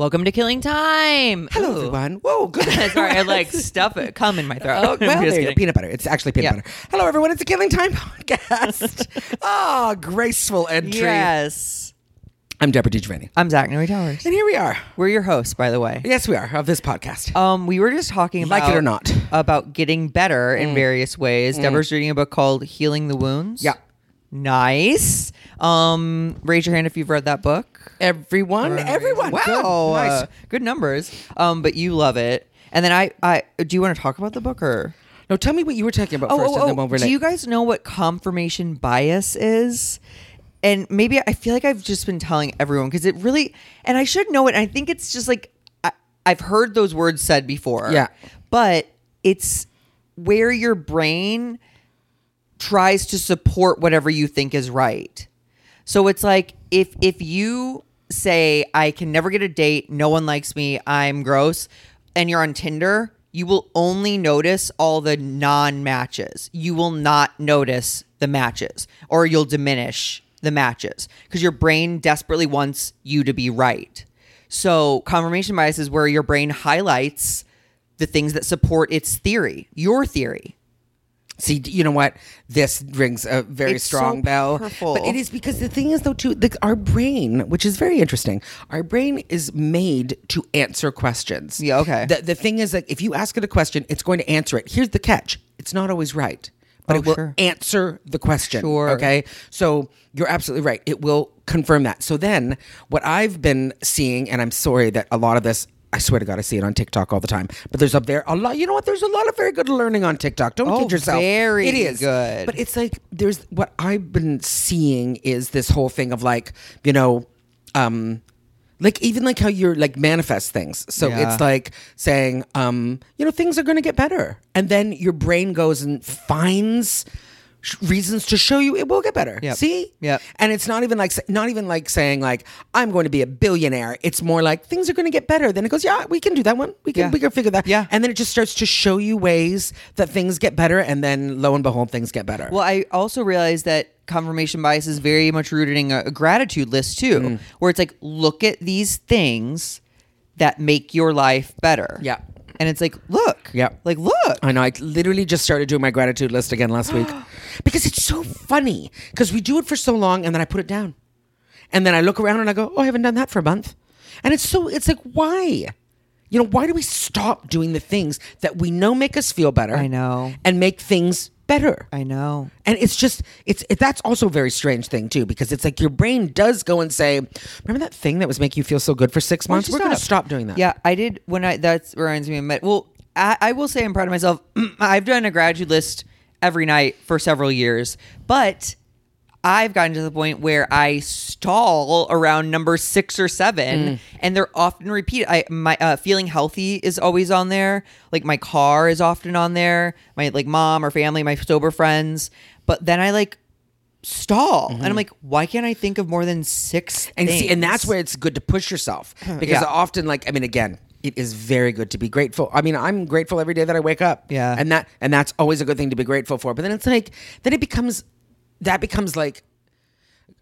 Welcome to Killing Time. Hello, Ooh. everyone. Whoa, good. Sorry, I like stuff it come in my throat. Oh, well, there you go. peanut butter. It's actually peanut butter. Hello, everyone. It's a Killing Time podcast. Ah, graceful entry. Yes. I'm Deborah DiGiovanni. I'm Zach Noe Towers. And here we are. We're your hosts, by the way. Yes, we are, of this podcast. Um, we were just talking about Like it or not. Mm. about getting better in various ways. Deborah's reading a book called Healing the Wounds. Yeah. Nice. Um, raise your hand if you've read that book. everyone, everyone. Wow. Good. Nice. uh, good numbers. Um, but you love it. And then I, I do you want to talk about the book or no, tell me what you were talking about Oh, first, oh, and then oh. we'll relate. do you guys know what confirmation bias is? And maybe I feel like I've just been telling everyone because it really, and I should know it. I think it's just like I, I've heard those words said before. Yeah. but it's where your brain tries to support whatever you think is right. So it's like if if you say I can never get a date, no one likes me, I'm gross, and you're on Tinder, you will only notice all the non-matches. You will not notice the matches or you'll diminish the matches because your brain desperately wants you to be right. So confirmation bias is where your brain highlights the things that support its theory, your theory. See, you know what? This rings a very It's strong so bell. powerful. But it is because the thing is, though, too, like our brain, which is very interesting, our brain is made to answer questions. Yeah, okay. The, the thing is, that if you ask it a question, it's going to answer it. Here's the catch: it's not always right, but Oh, it will sure. answer the question. Sure. Okay. So you're absolutely right. It will confirm that. So then, what I've been seeing, and I'm sorry that a lot of this. I swear to God, I see it on TikTok all the time. But there's up there a lot. You know what? There's a lot of very good learning on TikTok. Don't Oh, kid yourself. very it is good. But it's like there's what I've been seeing is this whole thing of like you know, um, like even like how you're like manifest things. So Yeah. it's like saying, um, you know, things are going to get better, and then your brain goes and finds reasons to show you it will get better. Yep. See, Yep. and it's not even like not even like saying like I'm going to be a billionaire. It's more like things are going to get better. Then it goes, yeah, we can do that one. We can Yeah. we can figure that. Yeah. and then it just starts to show you ways that things get better, and then lo and behold, things get better. Well, I also realized that confirmation bias is very much rooted in a, a gratitude list too, Mm. where it's like, look at these things that make your life better. Yeah. And it's like, look. Yeah. Like, look. I know. I literally just started doing my gratitude list again last week because it's so funny. Because we do it for so long and then I put it down, and then I look around and I go, "Oh, I haven't done that for a month," and it's so. It's like why, you know, why do we stop doing the things that we know make us feel better? I know. and make things better. I know. And it's just it's it, that's also a very strange thing too because it's like your brain does go and say, "Remember that thing that was making you feel so good for six months? We're going to stop doing that." Yeah, I did when I that reminds me of med- well, I, I will say I'm proud of myself. I've done a gratitude list every night for several years, but I've gotten to the point where I stall around number six or seven, Mm. and they're often repeated. I my uh, feeling healthy is always on there. Like my car is often on there. My like mom or family, my sober friends. But then I like stall, and I'm like, why can't I think of more than six? Mm-hmm. and see, and that's where it's good to push yourself because Yeah. often, like, I mean, again, it is very good to be grateful. I mean, I'm grateful every day that I wake up. Yeah. and that and that's always a good thing to be grateful for. But then it's like, then it becomes, that becomes like.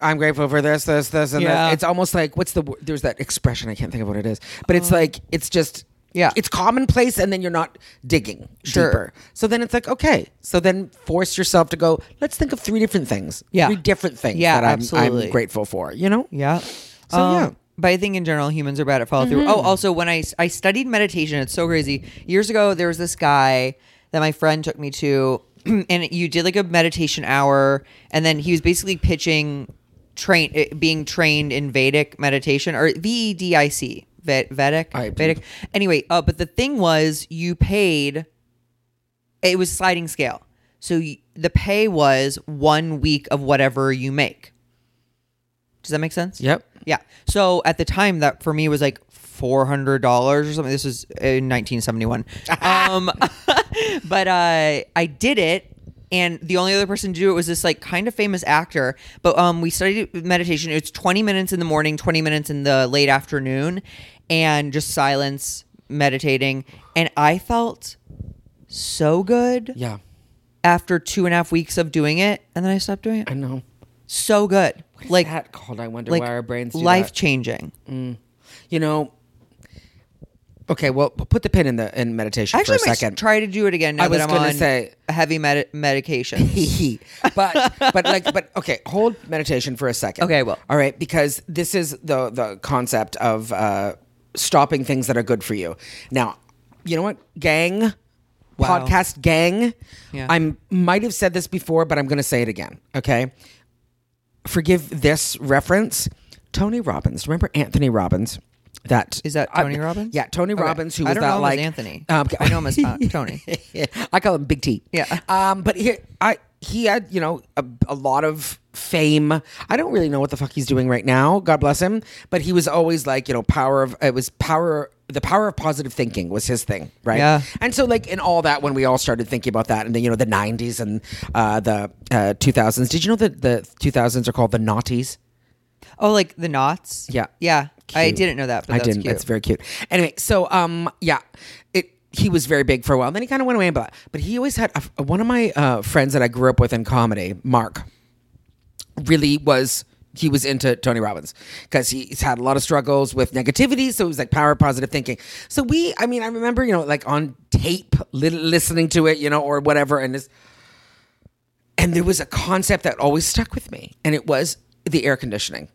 I'm grateful for this, this, this, and Yeah. that. It's almost like what's the? There's that expression. I can't think of what it is, but it's like it's just Yeah. it's commonplace, and then you're not digging Sure. deeper. So then it's like okay. So then force yourself to go. Let's think of three different things. Yeah. three different things. Yeah, that I'm, absolutely. I'm grateful for. You know. Yeah. So, Um, yeah. Mm-hmm. But I think in general, humans are bad at follow through. Oh, also, when I, I studied meditation, it's so crazy. Years ago, there was this guy that my friend took me to, and you did like a meditation hour, and then he was basically pitching train eh, being trained in Vedic meditation or V E D I C Vedic I- Vedic. Anyway, uh, but the thing was, you paid. It was sliding scale, so y- the pay was one week of whatever you make. Does that make sense? Yep. Yeah. So at the time, that for me was like four hundred dollars or something. This was in nineteen seventy one. um, but uh, I did it, and the only other person to do it was this like kind of famous actor. But um, we studied meditation. It's twenty minutes in the morning, twenty minutes in the late afternoon, and just silence, meditating, and I felt so good Yeah. after two and a half weeks of doing it, and then I stopped doing it. I know. So good, What is like that called? I wonder like why our brains life that. changing. You know, Okay, well, put the pin in the in meditation Actually, for I a might second. try to do it again now I was that I'm gonna on say- heavy med- medication. but but like but okay, hold meditation for a second. Okay, well. all right, because this is the the concept of uh, stopping things that are good for you. Now, you know what, gang, Wow. podcast gang. Yeah. I might have said this before, but I'm going to say it again. Okay, forgive this reference. Tony Robbins. Remember Anthony Robbins? That Is that I- Tony Robbins? Yeah, Tony Okay. Robbins. Who I was don't that know like Anthony. Um, I know him as, uh, Tony. I call him Big T. Yeah. Um, but he, I, he had, you know, a, a lot of fame. I don't really know what the fuck he's doing right now. God bless him. But he was always like, you know, power of, it was power, the power of positive thinking was his thing, right? Yeah. And so, like, in all that, when we all started thinking about that in the, you know, the 90s and uh, the uh, 2000s, did you know that the 2000s are called the naughties? Oh, like the knots? Yeah. Yeah. I didn't know that, but I that's didn't. cute. It's very cute. Anyway, so um, yeah, it. He was very big for a while. Then he kind of went away, but but he always had a, one of my uh, friends that I grew up with in comedy, Mark. Really was he was into Tony Robbins because he's had a lot of struggles with negativity. So it was like power positive thinking. So we, I mean, I remember you know like on tape li- listening to it, you know, or whatever, and this and there was a concept that always stuck with me and it was the air conditioning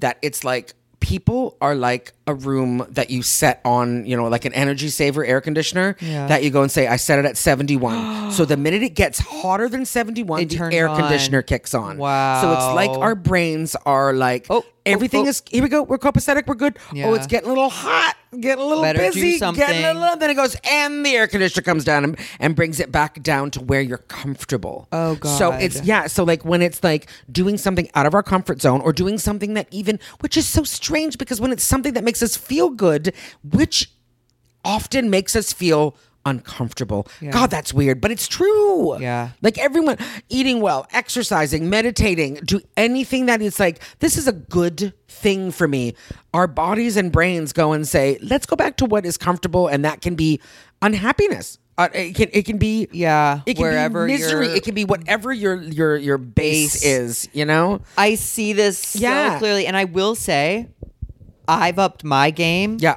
that it's like people are like a room that you set on you know like an energy saver air conditioner Yeah. that you go and say i set it at 71 so the minute it gets hotter than 71 It the air on. conditioner kicks on Wow. so it's like our brains are like Oh, oh, everything oh. is here we go we're copacetic we're good oh it's getting a little hot getting a little Better busy getting a little then it goes and the air conditioner comes down and, and brings it back down to where you're comfortable Oh, God. so it's yeah so like when it's like doing something out of our comfort zone or doing something that even which is so strange because when it's something that makes us feel good which often makes us feel uncomfortable Yeah. god that's weird but it's true Yeah. like everyone eating well exercising meditating do anything that is like this is a good thing for me our bodies and brains go and say let's go back to what is comfortable and that can be unhappiness uh, it can it can be Yeah, it can wherever be misery it can be whatever your your your base, Base. is you know I see this Yeah. so clearly. And I will say, I've upped my game yeah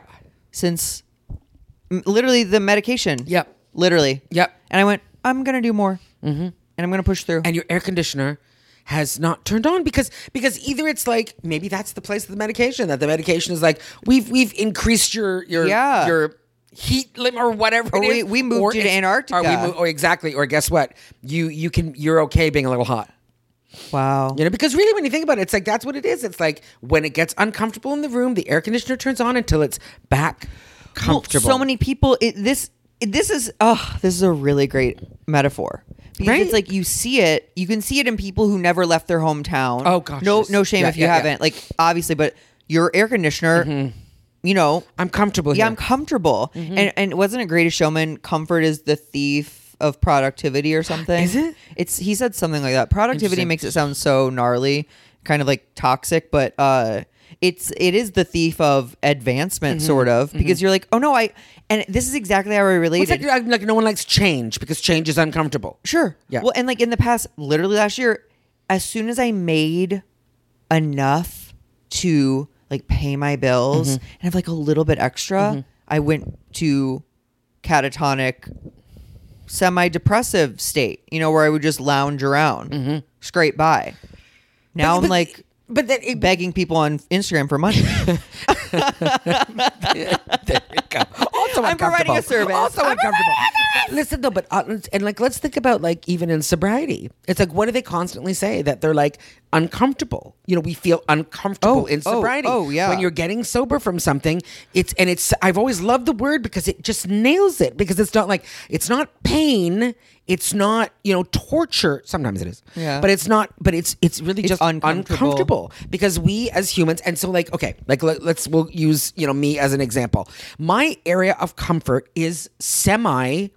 since m- literally the medication. Yep. Literally. Yep. And I went, I'm going to do more. Mm-hmm. And I'm going to push through. and your air conditioner has not turned on because because either it's like maybe that's the place of the medication that the medication is like we've we've increased your your Yeah. your heat limit or whatever Or it we- is. we moved you to Antarctica. or we mo- or exactly or guess what you you can you're okay being a little hot wow. you know because really when you think about it it's like that's what it is it's like when it gets uncomfortable in the room the air conditioner turns on until it's back Well, comfortable so many people. It, this it- this is oh, this is a really great metaphor. Because Right? it's like you see it, you can see it in people who never left their hometown. Oh, gosh, no, yes. no shame Yeah, if you yeah, yeah. haven't. Like obviously, but your air conditioner, you know, I'm comfortable yeah, here. I'm comfortable. Mm-hmm. And and wasn't it Greatest Showman? Comfort is the thief of productivity or something. Is it? It's he said something like that. Productivity makes it sound so gnarly, kind of like toxic, but uh it's it is the thief of advancement, Mm-hmm. sort of, because you're like, oh no, I and this is exactly how I relate. it's like, like no one likes change because change is uncomfortable Sure. Yeah. Well, and like in the past, literally last year, as soon as I made enough to like pay my bills Mm-hmm. and have like a little bit extra, I went to catatonic, semi depressive state, you know, where I would just lounge around, scrape by. Now I'm Mm-hmm. but- like but then it, begging people on Instagram for money. there you go. Also I'm providing a service. Also I'm uncomfortable. Listen though, but uh, and like let's think about like even in sobriety, it's like what do they constantly say that they're like uncomfortable? You know, we feel uncomfortable Oh, in oh, sobriety. oh, yeah. When you're getting sober from something, it's and it's I've always loved the word because it just nails it because it's not like it's not pain. It's not, you know, torture. Sometimes it is. Yeah. But it's not, but it's it's really It's just uncomfortable. uncomfortable because we as humans and so like okay like let, us we'll use you know me as an example my area of comfort is semi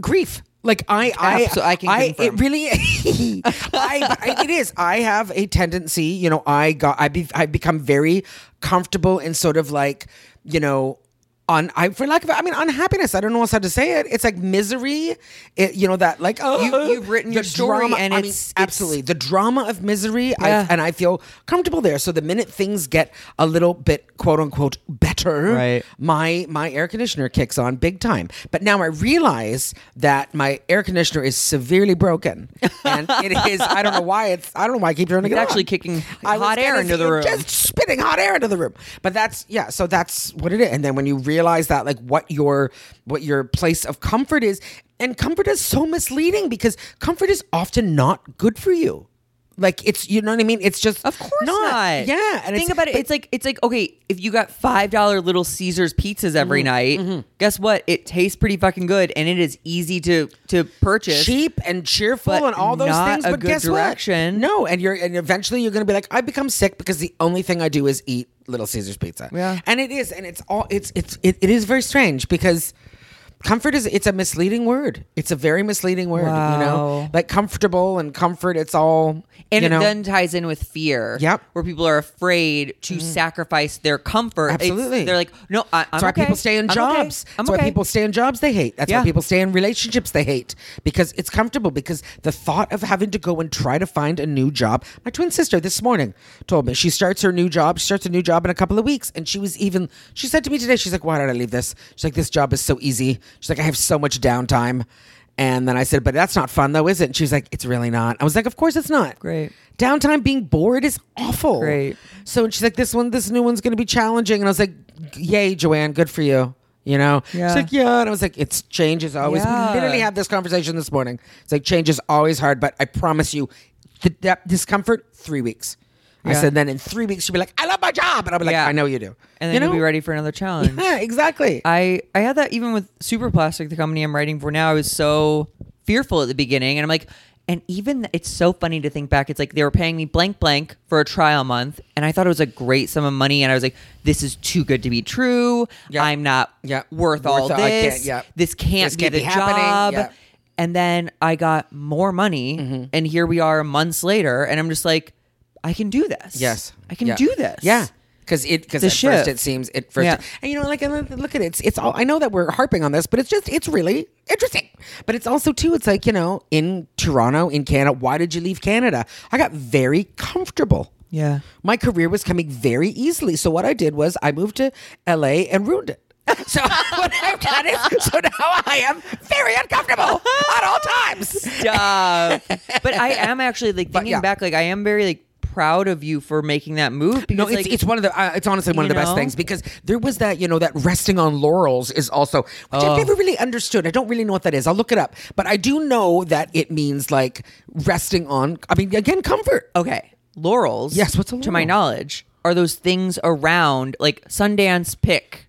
grief like i i Abso- I can it confirm. really I, I it is i have a tendency you know i got i be i've become very comfortable in sort of like you know on I for lack of I mean unhappiness. I don't know else how to say it. It's like misery. It, you know that like oh You- uh, you've written the your story drama- and I mean, it's- it's- absolutely the drama of misery. I, and I feel comfortable there. So the minute things get a little bit quote unquote better Right. my my air conditioner kicks on big time. But now I realize that my air conditioner is severely broken, and it is. I don't know why it's. I don't know why I keep turning It's it actually on. kicking I hot air into the room. Just spitting hot air into the room. But that's yeah. So that's what it is. And then when you realize that, like what your what your place of comfort is, and comfort is so misleading because comfort is often not good for you. Like it's you know what I mean. It's just Of course not. Yeah. And think it's, about it. It's like it's like okay, if you got five dollar Little Caesars pizzas every Mm-hmm. night, guess what? It tastes pretty fucking good, and it is easy to to purchase. cheap and cheerful and all those not things. But guess direction. what? No, and you're and eventually you're going to be like, I become sick because the only thing I do is eat Little Caesars pizza. Yeah. and it is, and it's all it's it's it, it is very strange because. Comfort is it's a misleading word. It's a very misleading word, you know? Like comfortable and comfort, it's all and it know? then ties in with fear. Yep. Where people are afraid to mm-hmm. sacrifice their comfort. It's- Absolutely. they're like, no, I, I'm That's why okay. people stay in I'm okay. jobs. I'm That's okay. why people stay in jobs they hate. That's Yeah. why people stay in relationships they hate because it's comfortable. Because the thought of having to go and try to find a new job. My twin sister this morning told me she starts her new job. She starts a new job in a couple of weeks, and she was even. She said to me today, she's like, "Why did I leave this?" She's like, "This job is so easy." She's like, "I have so much downtime." And then I said, "But that's not fun, though, is it?" And she was like, "It's really not." I was like, "Of course it's not." Great. Downtime being bored is awful. Great. So she's like, this one, this new one's going to be challenging. And I was like, yay, Joanne, good for you. You know? Yeah. She's like, yeah. And I was like, it's change is always, Yeah. we literally had this conversation this morning. It's like, change is always hard, but I promise you, th- that discomfort, three weeks. I Yeah. said, then in three weeks, she'll be like, I love my job. And I'll be like, Yeah. I know you do. and then you you will be ready for another challenge. Yeah, exactly. I I had that even with Superplastic, the company I'm writing for now. I was so fearful at the beginning, and I'm like, and even it's so funny to think back. It's like they were paying me blank blank for a trial month, and I thought it was a great sum of money, and I was like, this is too good to be true. Yeah. I'm not Yeah. worth, all Worth all- I this. can't- yeah. This can't This be can't the be happening. job. Yeah. And then I got more money, Mm-hmm. and here we are months later, and I'm just like, I can do this. Yes, I can Yeah. do this. Yeah, because it because at first it seems at first, Yeah. and you know, like look at it. It's, it's all. I know that we're harping on this, but it's just it's really interesting. But it's also too. It's like you know, in Toronto, in Canada. Why did you leave Canada? I got very comfortable. Yeah. My career was coming very easily. So what I did was I moved to LA and ruined it. So what I've done is so now I am very uncomfortable at all times. Stop. but I am actually like thinking yeah. back, like I am very like proud of you for making that move because No, it's, like, it's one of the. Uh, it's honestly one of the best things because there was that you know that resting on laurels is also which Oh. I've never really understood. I don't really know what that is. I'll look it up, but I do know that it means like resting on. I mean, again, comfort. okay, laurels. Yes, what's a to my knowledge are those things around like Sundance pick.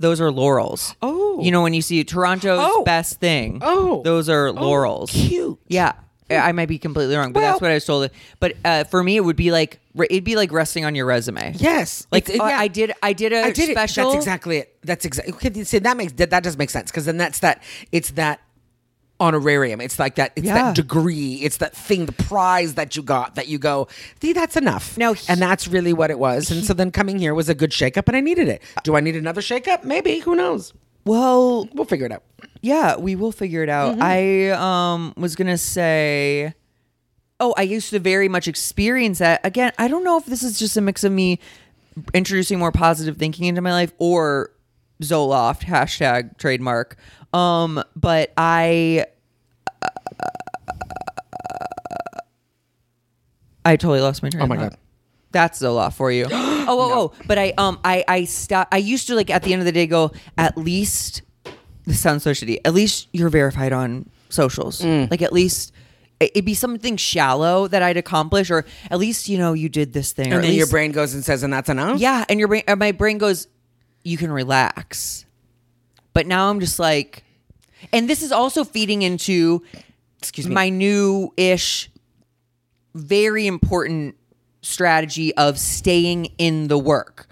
Those are laurels. Oh. you know when you see Toronto's Oh. best thing. Oh. those are laurels. cute. Yeah. I might be completely wrong, but Well- that's what I was told. But uh, for me, it would be like it'd be like resting on your resume. Yes, Like It's- uh, yeah. I did, I did a I did special. it. That's exactly it. That's exactly. Okay, see, that makes that, that does make sense because then that's that. It's that honorarium. It's like that. It's Yeah. that degree. It's that thing, the prize that you got. That you go. See, that's enough. No, he- and that's really what it was. And so then coming here was a good shakeup, and I needed it. Do I need another shakeup? Maybe. Who knows? Well, We'll figure it out. Yeah, we will figure it out. I um was gonna say, oh, I used to very much experience that. Again, I don't know if this is just a mix of me introducing more positive thinking into my life or Zoloft hashtag trademark. Um, but I. I totally lost my train. Oh my. God. That's Zoloft for you. oh, oh, oh! But I um I I stop. I used to like at the end of the day go at least. This sounds so shitty. At least you're verified on socials. Mm. Like at least it- it'd be something shallow that I'd accomplish, or at least you know you did this thing. And then your brain goes and says, "And that's enough." yeah, and your brain, my brain goes, you can relax. But now I'm just like, and this is also feeding into, Excuse me. my new ish, very important strategy of staying in the work,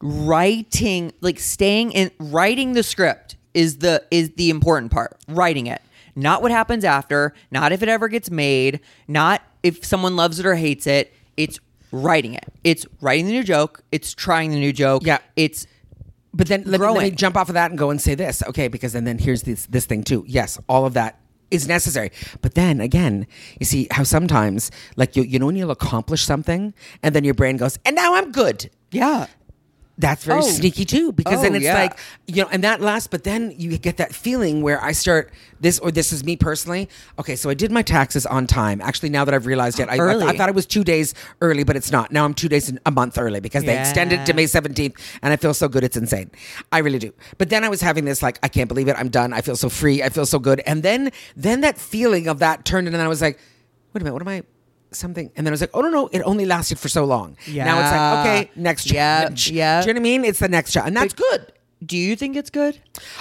writing, like staying in, writing the script is the is the important part. Writing it, not what happens after, not if it ever gets made, not if someone loves it or hates it. It's writing it. It's writing the new joke. It's trying the new joke. Yeah. It's But then let me, let me growing. jump off of that and go and say this, okay? Because and then here's this this thing too. Yes, all of that is necessary. But then again, you see how sometimes, like you, you know, when you'll accomplish something, and then your brain goes, "And now I'm good." yeah. That's very Oh. sneaky too because Oh, then it's yeah. like you know and that lasts but then you get that feeling where i start this or this is me personally okay so i did my taxes on time actually now that i've realized it I, I. I thought it was two days early but it's not now i'm two days a month early because they extended it to may 17th and i feel so good it's insane i really do but then i was having this like i can't believe it i'm done i feel so free i feel so good and then then that feeling of that turned and then i was like wait a minute what am i something and then I was like, oh no no, it only lasted for so long. Yeah. Now it's like, okay, next challenge. yep. Do you know what I mean? It's the next challenge. And that's good. Do you think it's good?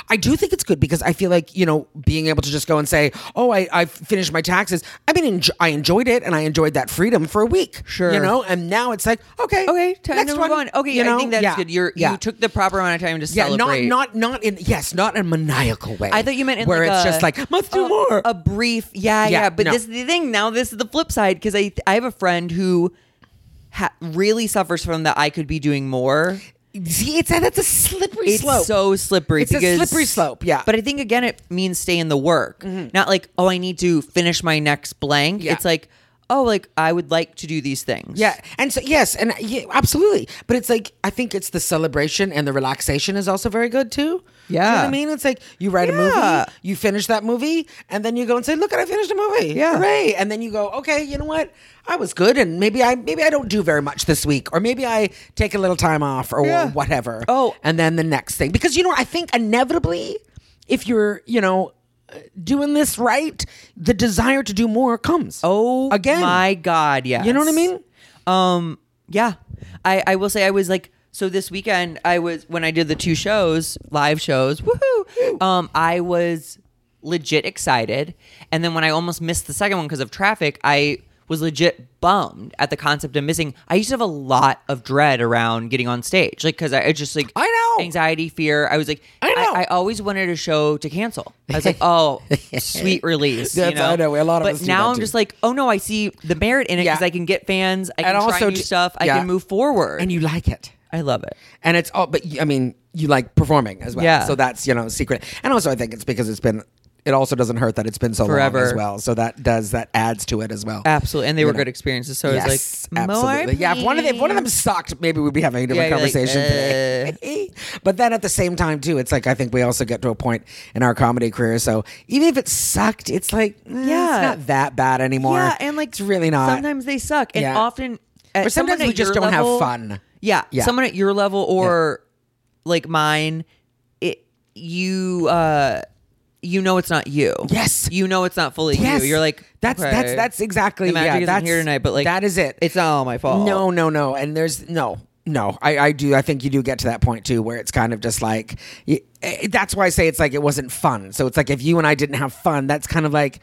I do think it's good because I feel like you know being able to just go and say, "Oh, I I finished my taxes." I mean, I enjoyed it and I enjoyed that freedom for a week. Sure. you know. And now it's like, okay, Okay, time next to move one. on. Okay, you know? I think that's Yeah. good. You're yeah. you took the proper amount of time to yeah, celebrate. not not not in yes, not in a maniacal way. I thought you meant in where like it's a- just like must do a- more. A brief, yeah, Yeah, yeah. But no. this is the thing. Now this is the flip side because I I have a friend who ha- really suffers from the I could be doing more. See, it's a, that's a slippery It's slope. so slippery. It's a slippery slope, yeah. Mm-hmm. But I think again, it means stay in the work, not like oh, I need to finish my next blank. Yeah. It's like oh, like I would like to do these things. Yeah, and so yes, and yeah, absolutely. But it's like I think it's the celebration and the relaxation is also very good too. Do you know Yeah. what I mean? It's like you write a movie, you finish that movie, and then you go and say, "Look, I finished a movie! Yeah. hooray!" And then you go, "Okay, you know what? I was good, and maybe I maybe I don't do very much this week, or maybe I take a little time off, or Yeah. whatever." Oh. and then the next thing, because you know, I think inevitably, if you're you know uh, doing this right, the desire to do more comes. Oh, Again. my God, yes. You know what I mean? Um, yeah. I, I will say I was like so this weekend I was when I did the two shows, live shows, woohoo. Um, I was legit excited. And then when I almost missed the second one because of traffic, I was legit bummed at the concept of missing. I used to have a lot of dread around getting on stage. Like cause I, I just like I know. anxiety, fear. I was like I know. I, always wanted a show to cancel. I was like, oh, sweet release. you know? I know, a lot of but now I'm too. just like, oh no, I see the merit in it Yeah. because I can get fans, I can And try also new stuff, I can move forward, and you like it. I love it. and it's all but I mean you like performing as well Yeah. so that's you know secret and also i think it's because it's been it also doesn't hurt that it's been so long as well so that does that adds to it as well Absolutely, and they You were know. good experiences. So yes, I was like, absolutely. Yeah, if one of them, if one of them sucked, maybe we'd be having a different Yeah, you're like, conversation today. but then at the same time, too, it's like I think we also get to a point in our comedy career. So even if it sucked, it's like eh, Yeah. it's not that bad anymore. Yeah, and like it's really not. Sometimes they suck, and Yeah. often, Or sometimes we just don't have fun. Yeah, Yeah. someone at your level or like mine, it you uh you know it's not you. Yes. you know it's not fully Yes. you. You're like that's okay, that's that's exactly the magic yeah. isn't That's here tonight, but like that is it. It's not all my fault. No, no, no. And there's no, no. I, I do. I think you do get to that point too, where it's kind of just like. y- eh, That's why I say it's like it wasn't fun. So it's like if you and I didn't have fun, that's kind of like,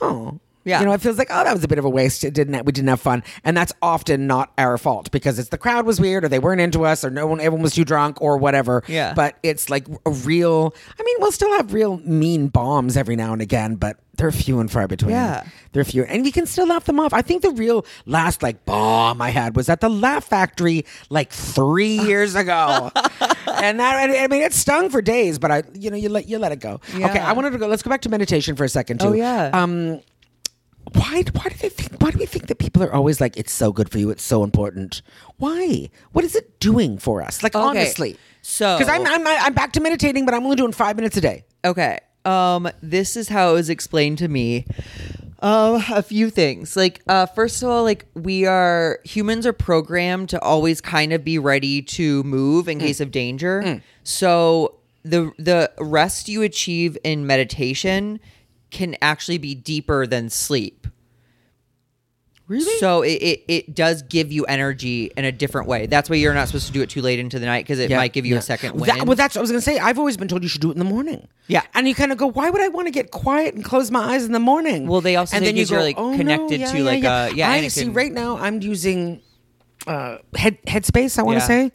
oh. Yeah. You know, it feels like, oh, that was a bit of a waste. It didn't. We didn't have fun, and that's often not our fault because it's the crowd was weird, or they weren't into us, or no one, everyone was too drunk, or whatever. Yeah. But it's like a real. I mean, we'll still have real mean bombs every now and again, but they're few and far between. Yeah. They're few, and we can still laugh them off. I think the real last like bomb I had was at the Laugh Factory like three years ago, and that I mean it stung for days, but I you know you let you let it go. Okay, I wanted to go. Let's go back to meditation for a second too. Oh, yeah. Um, why why do they think why do we think that people are always like it's so good for you it's so important why what is it doing for us like Okay, honestly so- because I'm, I'm I'm back to meditating but I'm only doing five minutes a day Okay. Um, this is how it was explained to me. Um, a few things. Like, uh, first of all, like we are humans are programmed to always kind of be ready to move in case of danger. So the the rest you achieve in meditation can actually be deeper than sleep. really So it, it, it does give you energy in a different way. That's why you're not supposed to do it too late into the night because it might give you a second win. That- well, that's what I was gonna say. I've always been told you should do it in the morning. Yeah. and you kind of go, why would I want to get quiet and close my eyes in the morning? Well, they also and then you're, like, oh, connected no, yeah, to, yeah, like, yeah. uh, yeah, I and see. can- Right now, I'm using uh, head Headspace. I want to Yeah. say,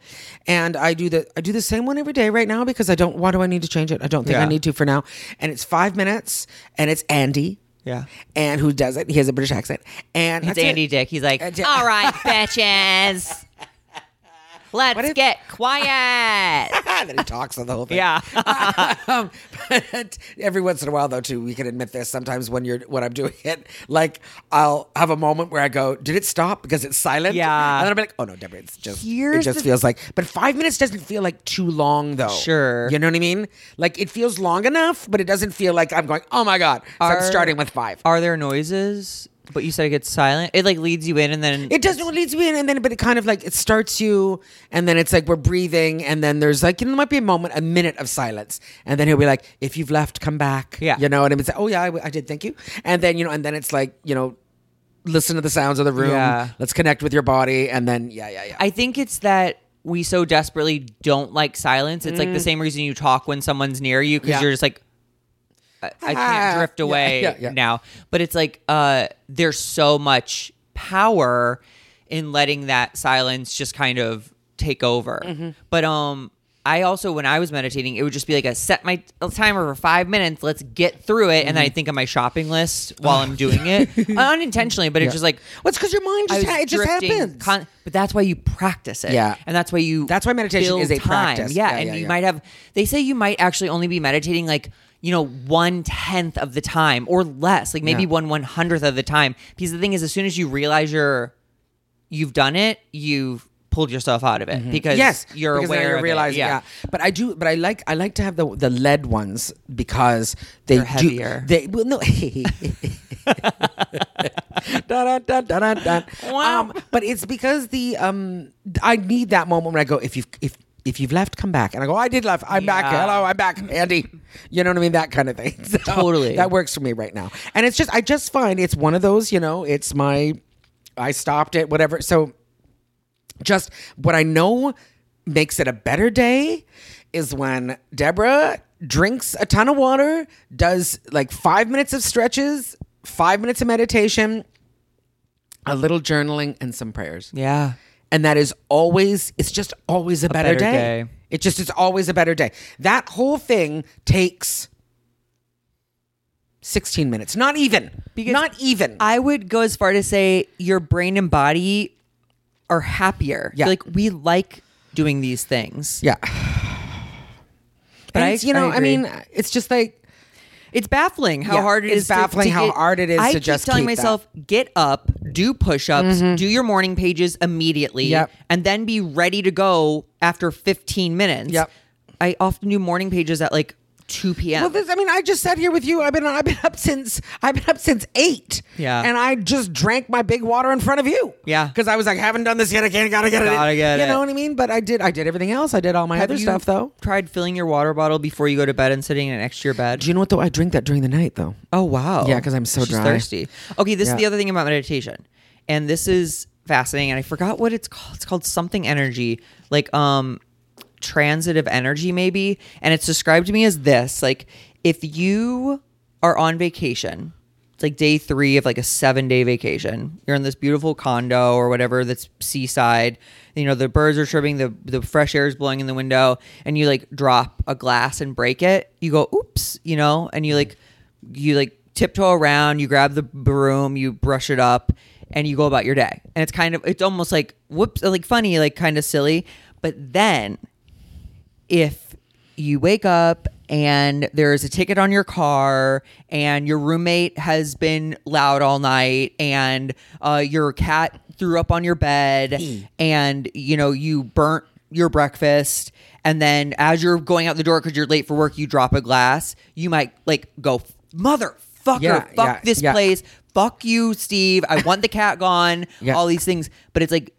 and I do the I do the same one every day right now because I don't. Why do I need to change it? I don't think I Yeah. need to for now. And it's five minutes, and it's Andy. Yeah. and who does it? He has a British accent, and It's that's it. Andy Dick. He's like, Uh, all right, bitches. Let's if- get quiet. then he talks on the whole thing. Yeah. um, but every once in a while, though, too, we can admit this. Sometimes when you're when I'm doing it, like I'll have a moment where I go, "Did it stop?" Because it's silent. Yeah. and then I'll be like, "Oh no, Deborah, it's just Here's it just the- feels like." But five minutes doesn't feel like too long, though. Sure. you know what I mean. Like it feels long enough, but it doesn't feel like I'm going. Oh my god! So I'm starting with five. Are there noises? But you said it gets silent. It like leads you in, and then It does. It leads me in, and then but it kind of like it starts you, and then it's like we're breathing, and then there's like you know, there might be a moment, a minute of silence, and then he'll be like, "If you've left, come back." Yeah. you know, and it's like, "Oh yeah, I, I did, thank you," and then you know, and then it's like you know, listen to the sounds of the room. Yeah. Let's connect with your body, and then yeah, yeah, yeah. I think it's that we so desperately don't like silence. It's like the same reason you talk when someone's near you because Mm. Yeah. you're just like, I, I Ah, can't drift away yeah, yeah. now. But it's like uh, there's so much power in letting that silence just kind of take over. Mm-hmm. But um. I also, when I was meditating, it would just be like a set my timer for five minutes. Let's get through it, and then I think of my shopping list while I'm doing it, unintentionally. But it's just like well, it's because your mind just ha- it just happens. con- but that's why you practice it. Yeah. And that's why you That's why meditation is a time. practice. Yeah. Yeah, and yeah, you yeah. might have they say you might actually only be meditating like, you know, one tenth of the time or less, like maybe Yeah. one one hundredth of the time. Because the thing is as soon as you realize you're you've done it, you've pulled yourself out of it. Because Mm-hmm. yes, you're because aware you're of realizing, it. yeah. But I do, but I like, I like to have the the lead ones because they They're do- heavier. they well, no. Dun, dun, dun, dun. Wow. Um, but it's because the um, I need that moment when I go, if you've if if you've left, come back, and I go, oh, I did left, I'm back, hello, I'm back, Andy. You know what I mean? That kind of thing. So Totally. that works for me right now, and it's just I just find it's one of those, you know, it's my I stopped it, whatever. So just what I know makes it a better day is when Deborah drinks a ton of water, does like five minutes of stretches, five minutes of meditation, a little journaling, and some prayers. Yeah. And that is always, it's just always a, better, better day. day. It just is always a better day. That whole thing takes 16 minutes. Not even. Because not even. I would go as far to say your brain and body are happier. Yeah. Like we like doing these things. yeah. But I- you know, I I, mean, it's just like, It's baffling how Yeah, hard it it's is. to- baffling to how get- hard it is I to keep just telling keep that. myself, get up, do push-ups, mm-hmm. do your morning pages immediately, Yep. and then be ready to go after 15 minutes. Yep. I often do morning pages at like 2 p.m. Well, this, I mean, I just sat here with you. I've been I've been up since I've been up since eight. Yeah. and I just drank my big water in front of you. Yeah. because I was like, haven't done this yet. I can't. Gotta get it. Gotta get you it. know what I mean? But I did. I did everything else. I did all my Have other stuff though. Tried filling your water bottle before you go to bed and sitting it next to your bed. Do you know what though? I drink that during the night though. Oh wow! Yeah, because I'm so She's dry. thirsty. Okay, this Yeah. is the other thing about meditation, and this is fascinating. And I forgot what it's called. It's called something energy, like um, transitive energy maybe. And it's described to me as this: like if you are on vacation. It's like day three of like a seven day vacation. You're in this beautiful condo or whatever that's seaside. You know, the birds are chirping, the, the fresh air is blowing in the window, and you like drop a glass and break it. You go, oops, you know, and you like you like tiptoe around, you grab the broom, you brush it up, and you go about your day. And it's kind of it's almost like whoops, like funny, like kind of silly. But then if you wake up and there's a ticket on your car and your roommate has been loud all night and uh, your cat threw up on your bed and you know you burnt your breakfast and then as you're going out the door because you're late for work you drop a glass you might like go motherfucker Yeah, fuck yeah, this yeah. place. Fuck you steve. I want the cat gone all these things. But it's like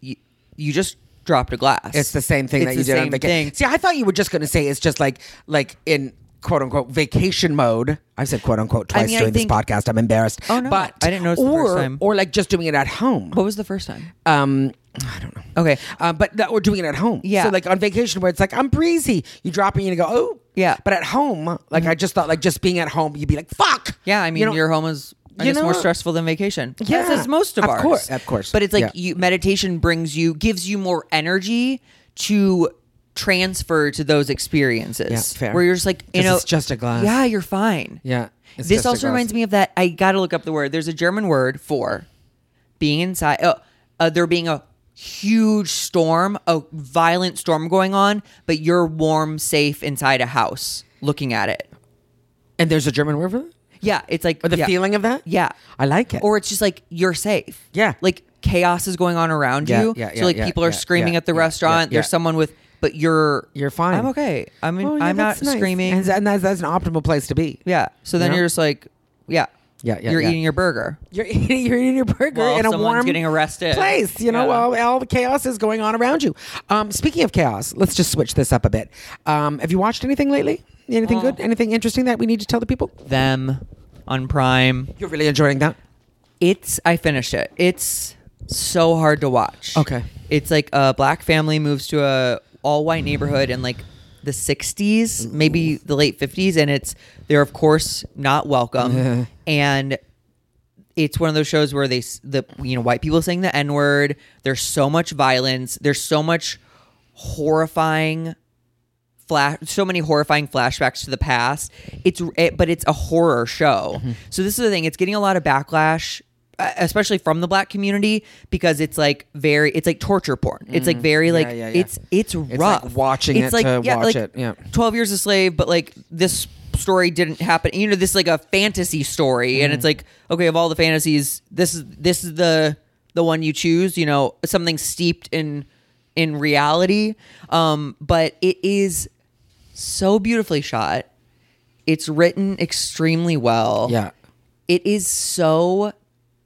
you, you just dropped a glass It's the same thing It's that you the did on vacation. thing. See, I thought you were just going to say it's just like like in quote unquote vacation mode. I've said quote unquote twice mean, during think- this podcast. I'm embarrassed. Oh, no. but I didn't notice the or, first time. Or like just doing it at home. what was the first time Um, I don't know. okay Uh, but that we're doing it at home. Yeah. So like on vacation where it's like I'm breezy, you drop it and you go oh Yeah. But at home, like I just thought like just being at home, you'd be like fuck. Yeah, I mean, You know- your home is I you guess more stressful than vacation. Yeah, As is most of, of ours. course, of course. But it's like Yeah. you meditation brings you gives you more energy to transfer to those experiences. Yeah, fair. Where you're just like, you know, it's just a glass. Yeah, you're fine. Yeah, it's this also reminds me of that. I got to look up the word. There's a German word for being inside. Uh, uh, there being a huge storm, a violent storm going on, but you're warm, safe inside a house looking at it. And there's a German word for it? Yeah, it's like Or the yeah. feeling of that? Yeah, I like it. or it's just like you're safe. Yeah. like chaos is going on around Yeah, you. yeah, so like yeah, people are yeah, screaming yeah, at the yeah, restaurant. yeah, There's someone with, but you're You're fine. I'm okay. I mean, Oh, yeah, I'm not nice. screaming. And, and that's, that's an optimal place to be. yeah. So then You you're just like, yeah, Yeah, yeah, You're yeah. eating your burger. You're eating, you're eating your burger While in a warm getting arrested. place. You know, Yeah. while all the chaos is going on around you. Um, speaking of chaos, let's just switch this up a bit. Um, have you watched anything lately? Anything good? Anything interesting that we need to tell the people? Them on Prime. You're really enjoying that. It's I finished it. It's so hard to watch. Okay. It's like a black family moves to a all white neighborhood in like the 60s, maybe the late 50s and it's they're of course not welcome and it's one of those shows where they the you know white people saying the n word, there's so much violence, there's so much horrifying flash so many horrifying flashbacks to the past it's it, but it's a horror show Mm-hmm. so this is the thing it's getting a lot of backlash uh, especially from the black community because it's like very it's like torture porn it's like very like Mm-hmm. yeah, yeah. it's it's It's rough like watching it's it like to yeah, watch like it, yeah. 12 years a slave but like this story didn't happen you know this is like a fantasy story and Mm-hmm. it's like okay of all the fantasies this is this is the the one you choose you know something steeped in in reality um but it is so beautifully shot it's written extremely well Yeah. it is so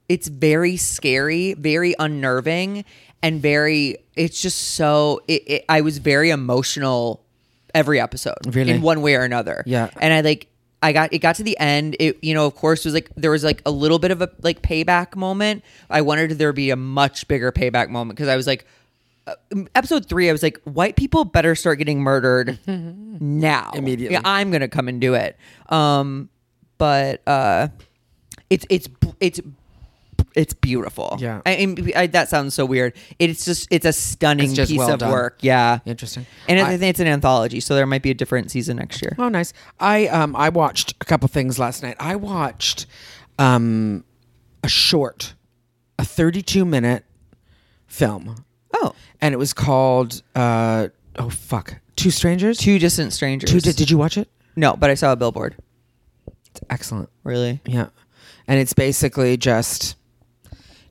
it's very scary very unnerving and very it's just so it, it, i was very emotional every episode Really? in one way or another Yeah. and i like i got it got to the end it you know of course was like there was like a little bit of a like payback moment i wanted there to be a much bigger payback moment because i was like episode three i was like white people better start getting murdered now Immediately. yeah i'm gonna come and do it um but uh it's it's it's it's beautiful. Yeah. I, I, I- that sounds so weird. It's just it's a stunning It's piece well of done. work. Yeah, Interesting. And I- I, think it's an anthology, so there might be a different season next year. Oh, nice. I um I watched a couple things last night. I watched um a short, a 32 minute film, Oh, and it was called uh oh fuck, Two Strangers. two distant strangers. Two. Did, did you watch it? no, but I saw a billboard. It's excellent. Really? Yeah, and it's basically just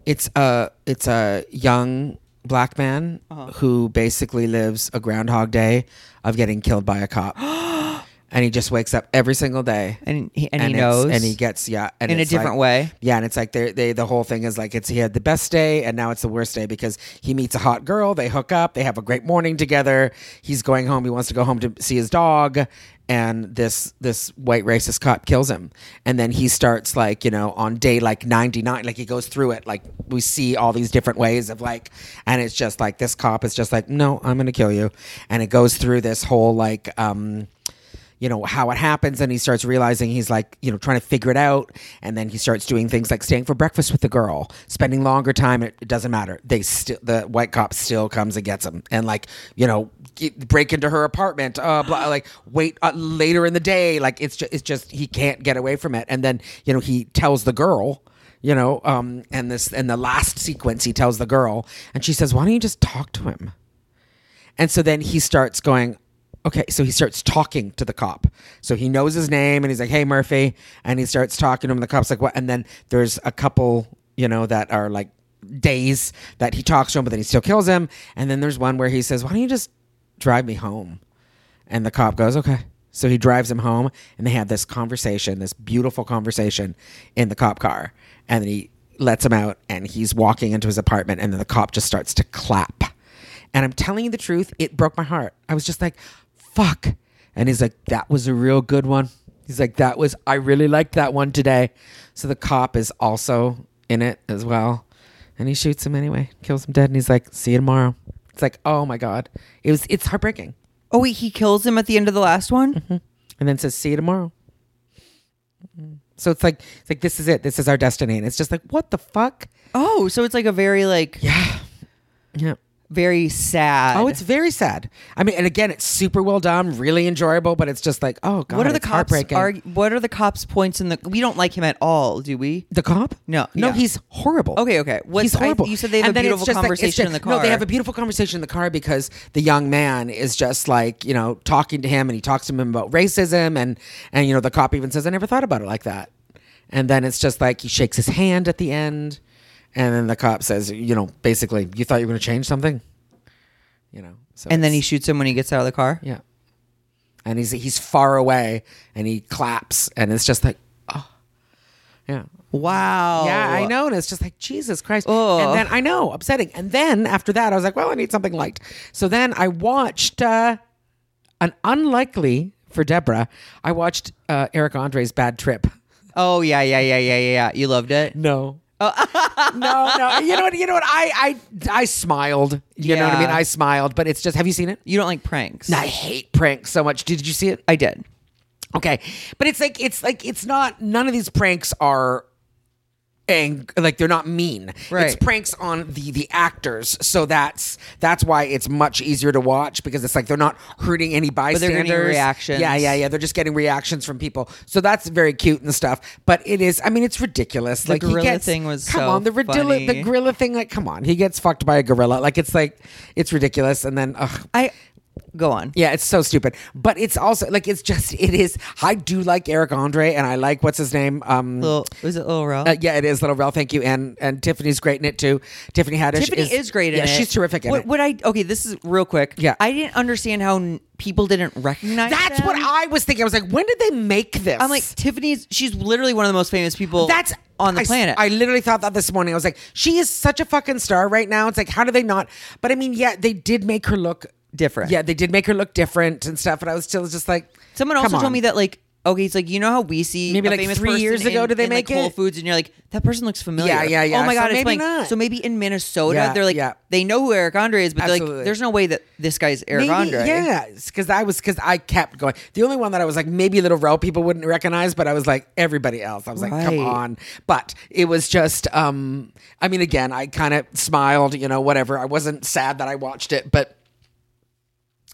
it's a it's a young black man Uh-huh. who basically lives a Groundhog Day of getting killed by a cop, and he just wakes up every single day. And he, and, he knows, and he gets yeah, and in a different like- way. Yeah, and it's like they they the whole thing is like it's he had the best day and now it's the worst day because he meets a hot girl, they hook up, they have a great morning together. He's going home, he wants to go home to see his dog, and this this white racist cop kills him. And then he starts like, you know, on day like 99, like he goes through it like we see all these different ways of like and it's just like this cop is just like, "No, I'm going to kill you." And it goes through this whole like um you know how it happens and he starts realizing he's like you know trying to figure it out and then he starts doing things like staying for breakfast with the girl spending longer time it, it doesn't matter. They still the white cop still comes and gets him and like you know break into her apartment uh blah, like wait uh, later in the day like it's just it's just he can't get away from it and then you know he tells the girl you know um and this and the last sequence he tells the girl and she says why don't you just talk to him? And so then he starts going, okay, so he starts talking to the cop. So he knows his name and he's like, hey, Murphy. And he starts talking to him. The cop's like, what? And then there's a couple, you know, that are like days that he talks to him, but then he still kills him. And then there's one where he says, why don't you just drive me home? And the cop goes, okay. So he drives him home and they have this conversation, this beautiful conversation in the cop car. And then he lets him out and he's walking into his apartment and then the cop just starts to clap. And I'm telling you the truth, it broke my heart. I was just like, fuck. And he's like, that was a real good one. He's like, that was, I really liked that one today. So the cop is also in it as well. And he shoots him anyway, kills him dead. And he's like, see you tomorrow. It's like, oh my God. It was, it's heartbreaking. Oh wait, he kills him at the end of the last one. Mm-hmm. And then says, see you tomorrow. So it's like, it's like, this is it. This is our destiny. And it's just like, what the fuck? Oh, so it's like a very like Yeah. Yeah. Very sad. Oh, it's very sad. I mean, and again, it's super well done, really enjoyable, but it's just like, oh god, what are the cops? Are what are the cops' points in the? We don't like him at all, do we? the cop? No, no, yeah. he's horrible. Okay, okay. What- he's I- horrible. you said they have a And it's beautiful just like- conversation in just- the No, they have a beautiful conversation in the car because the young man is just like you know talking to him, and he talks to him about racism, and and you know the cop even says, "I never thought about it like that," and then it's just like he shakes his hand at the end, and then the cop says, you know, basically, you thought you were going to change something, you know, so And then he shoots him when he gets out of the car. yeah. And he's he's far away and he claps and it's just like oh yeah. Wow. Yeah, I know. And it's just like, Jesus Christ. Oh. And then I know, upsetting. And then after that, I was like, well, I need something light. So then I watched uh, an unlikely for Deborah, I watched uh, Eric Andre's Bad Trip. Oh yeah, yeah, yeah, yeah, yeah. yeah. You loved it. No. No, no. You know what? You know what? I, I, I smiled. You know what I mean? I smiled, but it's just. Have you seen it? You don't like pranks. I hate pranks so much. Did you see it? I did. Okay, but it's like it's like it's not. None of these pranks are. And like they're not mean. Right. It's pranks on the the actors, so that's that's why it's much easier to watch because it's like they're not hurting any bystanders. they're getting reactions. Yeah, yeah, yeah. They're just getting reactions from people, so that's very cute and stuff. But it is. I mean, it's ridiculous. The like gorilla gets, thing was come so on the gorilla the gorilla thing. Like come on, he gets fucked by a gorilla. Like it's like it's ridiculous. And then ugh, I go on. yeah, it's so stupid. But it's also like it's just it is. I do like Eric Andre, and I like what's his name. Um, Little was it Little Rel? uh, yeah, it is Little Rel. Thank you, and and Tiffany's great in it too. Tiffany Haddish. Tiffany is, great in yeah, it. she's terrific in what, it. What I okay, this is real quick. Yeah. I didn't understand how n- people didn't recognize. That's them. what I was thinking. I was like, when did they make this? I'm like Tiffany's. She's literally one of the most famous people. That's on the I planet. I literally thought that this morning. I was like, she is such a fucking star right now. It's like, how do they not? But I mean, yeah, they did make her look Different. Yeah, they did make her look different and stuff. And I was still just like, Someone come also on. told me that like okay, it's like you know how we see Maybe a like famous three person years ago in- did they in, like, make Whole it? Foods and you're like that person looks familiar. Yeah, yeah, yeah. Oh my So god, it's maybe like not. so maybe in Minnesota Yeah, they're like yeah. they know who Eric Andre is, but they're Absolutely. like there's no way that this guy's Eric Maybe, Andre. Yeah, because I was because I kept going. The only one that I was like maybe Little Rel people wouldn't recognize, but I was like everybody else. I was like, come Right. on. But it was just. um I mean, again, I kind of smiled. You know, whatever. I wasn't sad that I watched it, but.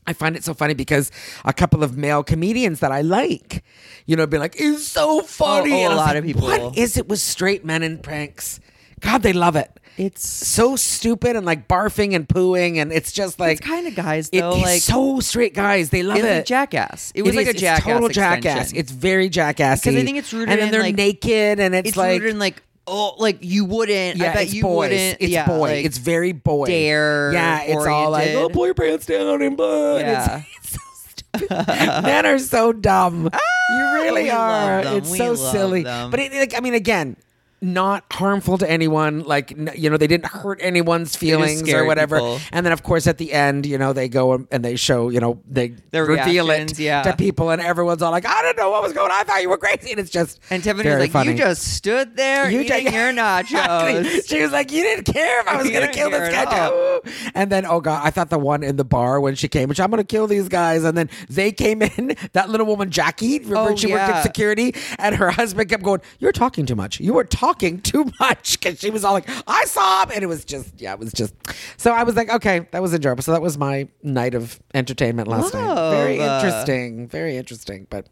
I find it so funny because a couple of male comedians that I like, you know, been like, "It's so funny." oh, oh I a lot like, of people. What is it with straight men and pranks? God, they love it. It's So stupid and like barfing and pooing, and it's just like it's kind of guys it though, is like so straight guys. They love it. like jackass. It was It like is. a It's jackass, total extension. jackass. It's very jackassy. 'Cause I think it's rooted and then in, they're like- naked, and it's, it's like rooted in like oh like you wouldn't. yeah, I bet it's you boys. wouldn't. It's yeah, boy. like, it's very boy. dare Yeah, it's all like oriented. oh, pull your pants down and blood. Yeah. It's, it's so stupid. Men are so dumb. Ah, you really are. It's We so silly. them. But it, like, I mean, again. Not harmful to anyone, like you know, they didn't hurt anyone's feelings or whatever. people. And then, of course, at the end, you know, they go and- they show, you know, they Their reveal it yeah. to people, and everyone's all like, "I don't know what was going on. I thought you were crazy." And it's just And Tiffany was like, funny. "You just stood there You eating just- your nachos." She was like, "You didn't care if I was going to kill this guy at all. too." And then, oh god, I thought the one in the bar when she came, which I'm going to kill these guys. And then they came in. That little woman, Jackie, remember Oh, she worked yeah. at security, and her husband kept going, "You're talking too much. You were talking too much." Because she was all like, "I saw him," and it was just, yeah, it was just. So I was like, okay, that was enjoyable. So that was my night of entertainment last night. Very interesting, very interesting. But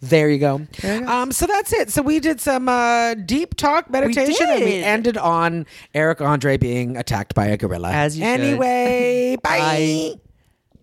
there you go. There. Um, so that's it. So we did some uh, deep talk meditation, and we ended on Eric Andre being attacked by a gorilla. As you anyway, bye. Bye.